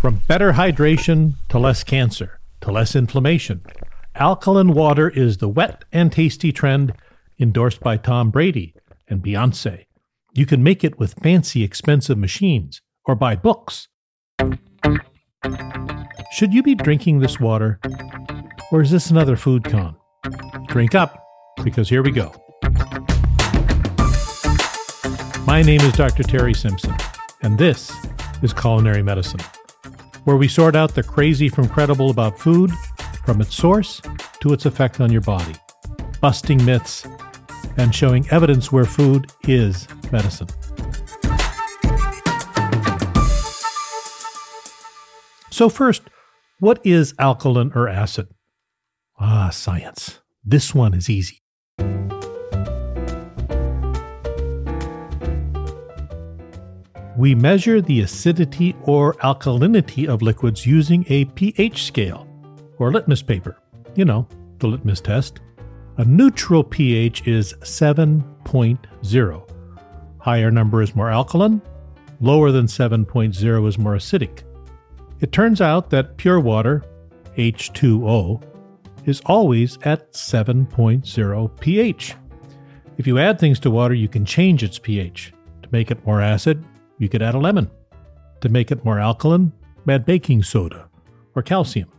From better hydration to less cancer to less inflammation, alkaline water is the wet and tasty trend endorsed by Tom Brady and Beyonce. You can make it with fancy, expensive machines or buy books. Should you be drinking this water, or is this another food con? Drink up, because here we go. My name is Dr. Terry Simpson, and this is Culinary Medicine, where we sort out the crazy from credible about food, from its source to its effect on your body, busting myths and showing evidence where food is medicine. So, first, what is alkaline or acid? Ah, science. This one is easy. We measure the acidity or alkalinity of liquids using a pH scale or litmus paper. You know, the litmus test. A neutral pH is 7.0. Higher number is more alkaline, lower than 7.0 is more acidic. It turns out that pure water, H2O, is always at 7.0 pH. If you add things to water, you can change its pH. To make it more acid, you could add a lemon. To make it more alkaline, add baking soda or calcium.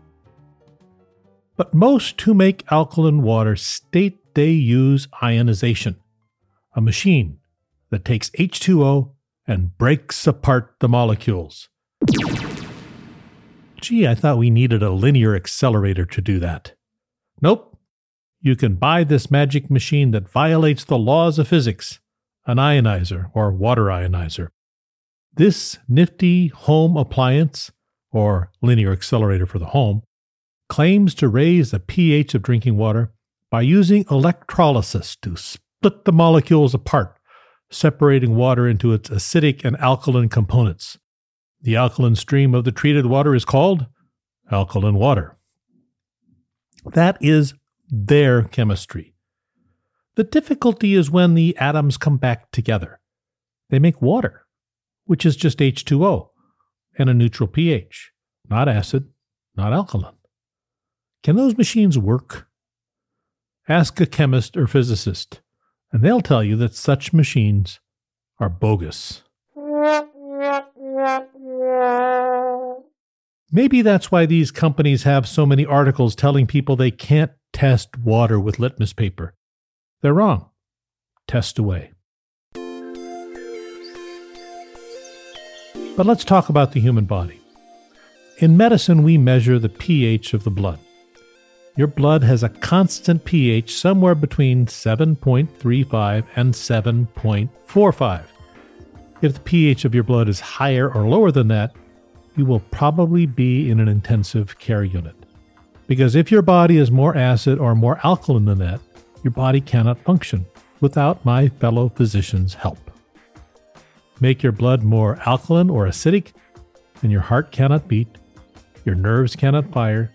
But most who make alkaline water state they use ionization, a machine that takes H2O and breaks apart the molecules. Gee, I thought we needed a linear accelerator to do that. Nope. You can buy this magic machine that violates the laws of physics, an ionizer or water ionizer. This nifty home appliance, or linear accelerator for the home, claims to raise the pH of drinking water by using electrolysis to split the molecules apart, separating water into its acidic and alkaline components. The alkaline stream of the treated water is called alkaline water. That is their chemistry. The difficulty is when the atoms come back together. They make water, which is just H2O and a neutral pH, not acid, not alkaline. Can those machines work? Ask a chemist or physicist, and they'll tell you that such machines are bogus. Maybe that's why these companies have so many articles telling people they can't test water with litmus paper. They're wrong. Test away. But let's talk about the human body. In medicine, we measure the pH of the blood. Your blood has a constant pH somewhere between 7.35 and 7.45. If the pH of your blood is higher or lower than that, you will probably be in an intensive care unit. Because if your body is more acid or more alkaline than that, your body cannot function without my fellow physician's help. Make your blood more alkaline or acidic, and your heart cannot beat, your nerves cannot fire,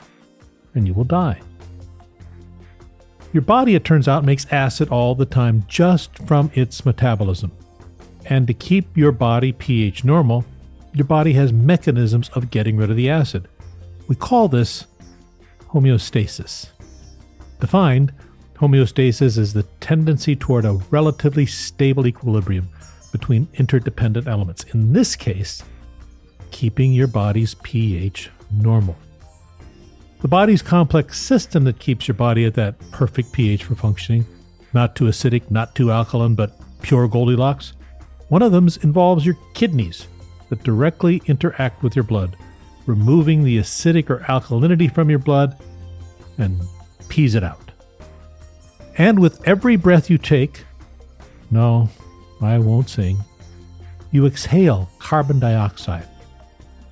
and you will die. Your body, it turns out, makes acid all the time just from its metabolism. And to keep your body pH normal, your body has mechanisms of getting rid of the acid. We call this homeostasis. Defined, homeostasis is the tendency toward a relatively stable equilibrium between interdependent elements. In this case, keeping your body's pH normal. The body's complex system that keeps your body at that perfect pH for functioning, not too acidic, not too alkaline, but pure Goldilocks. One of them involves your kidneys that directly interact with your blood, removing the acidic or alkalinity from your blood and pees it out. And with every breath you take, no, I won't sing, you exhale carbon dioxide,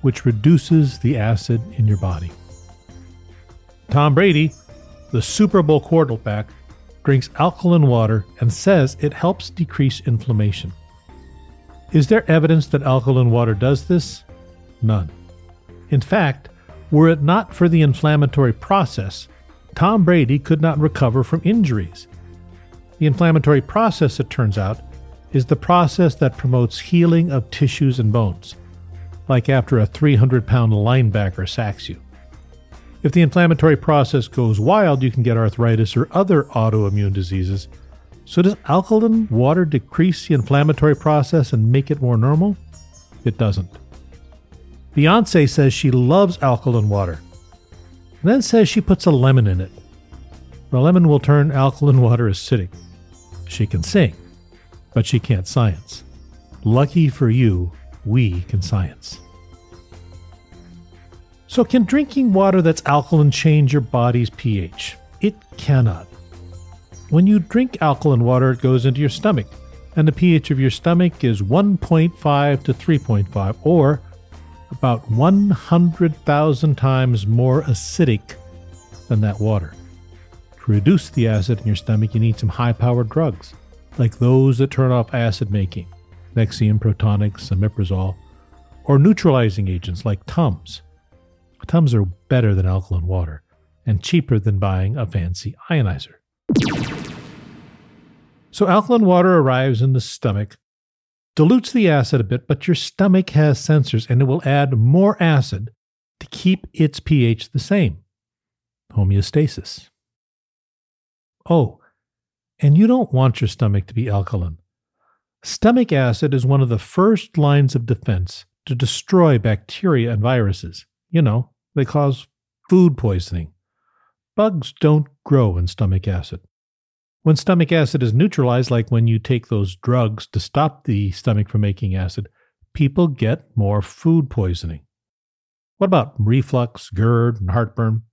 which reduces the acid in your body. Tom Brady, the Super Bowl quarterback, drinks alkaline water and says it helps decrease inflammation. Is there evidence that alkaline water does this? None. In fact, were it not for the inflammatory process, Tom Brady could not recover from injuries. The inflammatory process, it turns out, is the process that promotes healing of tissues and bones, like after a 300 pound linebacker sacks you. If the inflammatory process goes wild, you can get arthritis or other autoimmune diseases. So, does alkaline water decrease the inflammatory process and make it more normal? It doesn't. Beyonce says she loves alkaline water, then says she puts a lemon in it. The lemon will turn alkaline water acidic. She can sing, but she can't science. Lucky for you, we can science. So, can drinking water that's alkaline change your body's pH? It cannot. When you drink alkaline water, it goes into your stomach, and the pH of your stomach is 1.5 to 3.5, or about 100,000 times more acidic than that water. To reduce the acid in your stomach, you need some high powered drugs, like those that turn off acid making, Nexium, Protonix, omeprazole, or neutralizing agents like Tums. Tums are better than alkaline water and cheaper than buying a fancy ionizer. So, alkaline water arrives in the stomach dilutes the acid a bit, but your stomach has sensors and it will add more acid to keep its pH the same. Homeostasis. Oh, and you don't want your stomach to be alkaline. Stomach acid is one of the first lines of defense to destroy bacteria and viruses. You know, they cause food poisoning. Bugs don't grow in stomach acid. When stomach acid is neutralized, like when you take those drugs to stop the stomach from making acid, people get more food poisoning. What about reflux, GERD, and heartburn?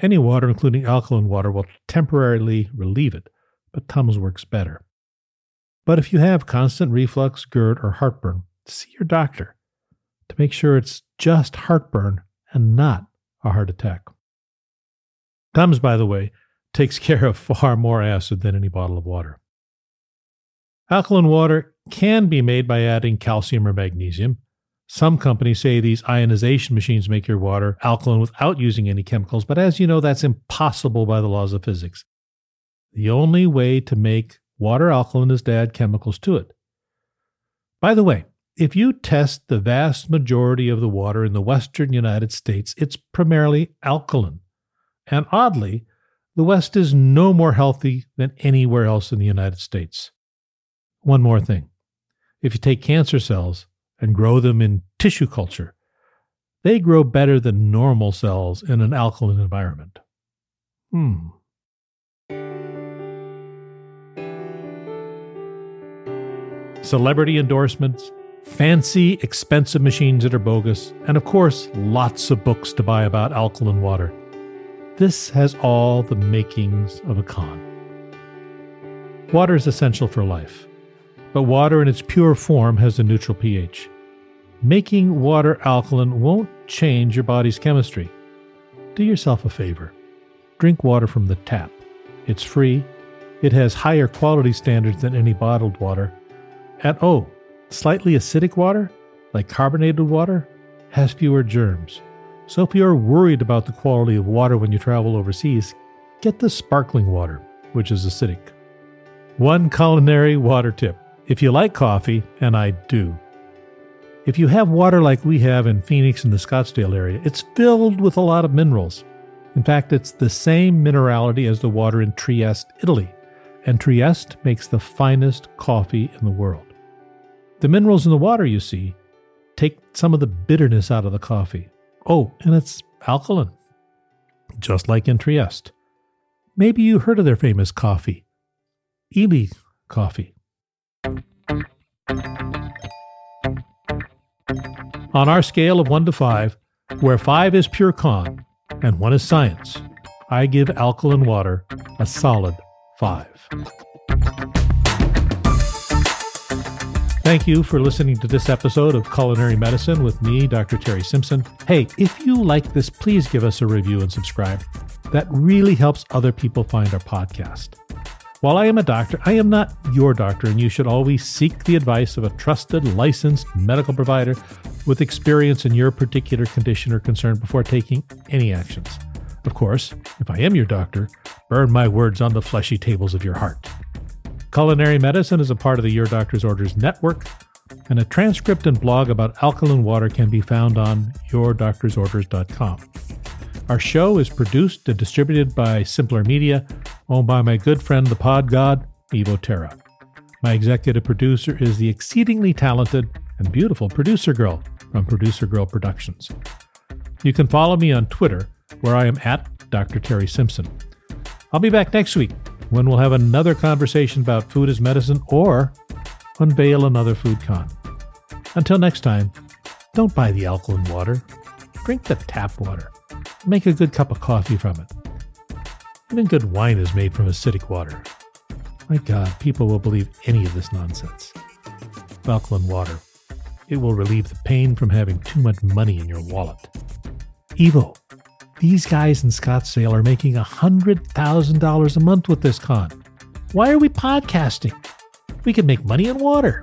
Any water, including alkaline water, will temporarily relieve it, but Tums works better. But if you have constant reflux, GERD, or heartburn, see your doctor to make sure it's just heartburn and not a heart attack. Tums, by the way, takes care of far more acid than any bottle of water. Alkaline water can be made by adding calcium or magnesium. Some companies say these ionization machines make your water alkaline without using any chemicals, but as you know, that's impossible by the laws of physics. The only way to make water alkaline is to add chemicals to it. By the way, if you test the vast majority of the water in the western United States, it's primarily alkaline. And oddly, the West is no more healthy than anywhere else in the United States. One more thing if you take cancer cells and grow them in tissue culture, they grow better than normal cells in an alkaline environment. Hmm. Celebrity endorsements, fancy, expensive machines that are bogus, and of course, lots of books to buy about alkaline water. This has all the makings of a con. Water is essential for life, but water in its pure form has a neutral pH. Making water alkaline won't change your body's chemistry. Do yourself a favor. Drink water from the tap. It's free, it has higher quality standards than any bottled water, and oh, slightly acidic water, like carbonated water, has fewer germs. So if you're worried about the quality of water when you travel overseas, get the sparkling water, which is acidic. One culinary water tip if you like coffee, and I do, if you have water like we have in Phoenix and the Scottsdale area, it's filled with a lot of minerals. In fact, it's the same minerality as the water in Trieste, Italy, and Trieste makes the finest coffee in the world. The minerals in the water, you see, take some of the bitterness out of the coffee. Oh, and it's alkaline, just like in Trieste. Maybe you heard of their famous coffee, Illy coffee. On our scale of 1 to 5, where 5 is pure con and 1 is science, I give alkaline water a solid 5. Thank you for listening to this episode of Culinary Medicine with me, Dr. Terry Simpson. Hey, if you like this, please give us a review and subscribe. That really helps other people find our podcast. While I am a doctor, I am not your doctor, and you should always seek the advice of a trusted, licensed medical provider with experience in your particular condition or concern before taking any actions. Of course, if I am your doctor, burn my words on the fleshy tables of your heart. Culinary Medicine is a part of the Your Doctor's Orders network, and a transcript and blog about alkaline water can be found on yourdoctorsorders.com. Our show is produced and distributed by Simpler Media, owned by my good friend, the pod god, Evo Terra. My executive producer is the exceedingly talented and beautiful producer girl from Producer Girl Productions. You can follow me on Twitter, where I am at Dr. Terry Simpson. I'll be back next week when we'll have another conversation about food as medicine or unveil another food con. Until next time, don't buy the alkaline water. Drink the tap water. Make a good cup of coffee from it. Even good wine is made from acidic water. My God, people will believe any of this nonsense. Alkaline water. It will relieve the pain from having too much money in your wallet. Evo, these guys in Scottsdale are making $100,000 a month with this con. Why are we podcasting? We could make money in water.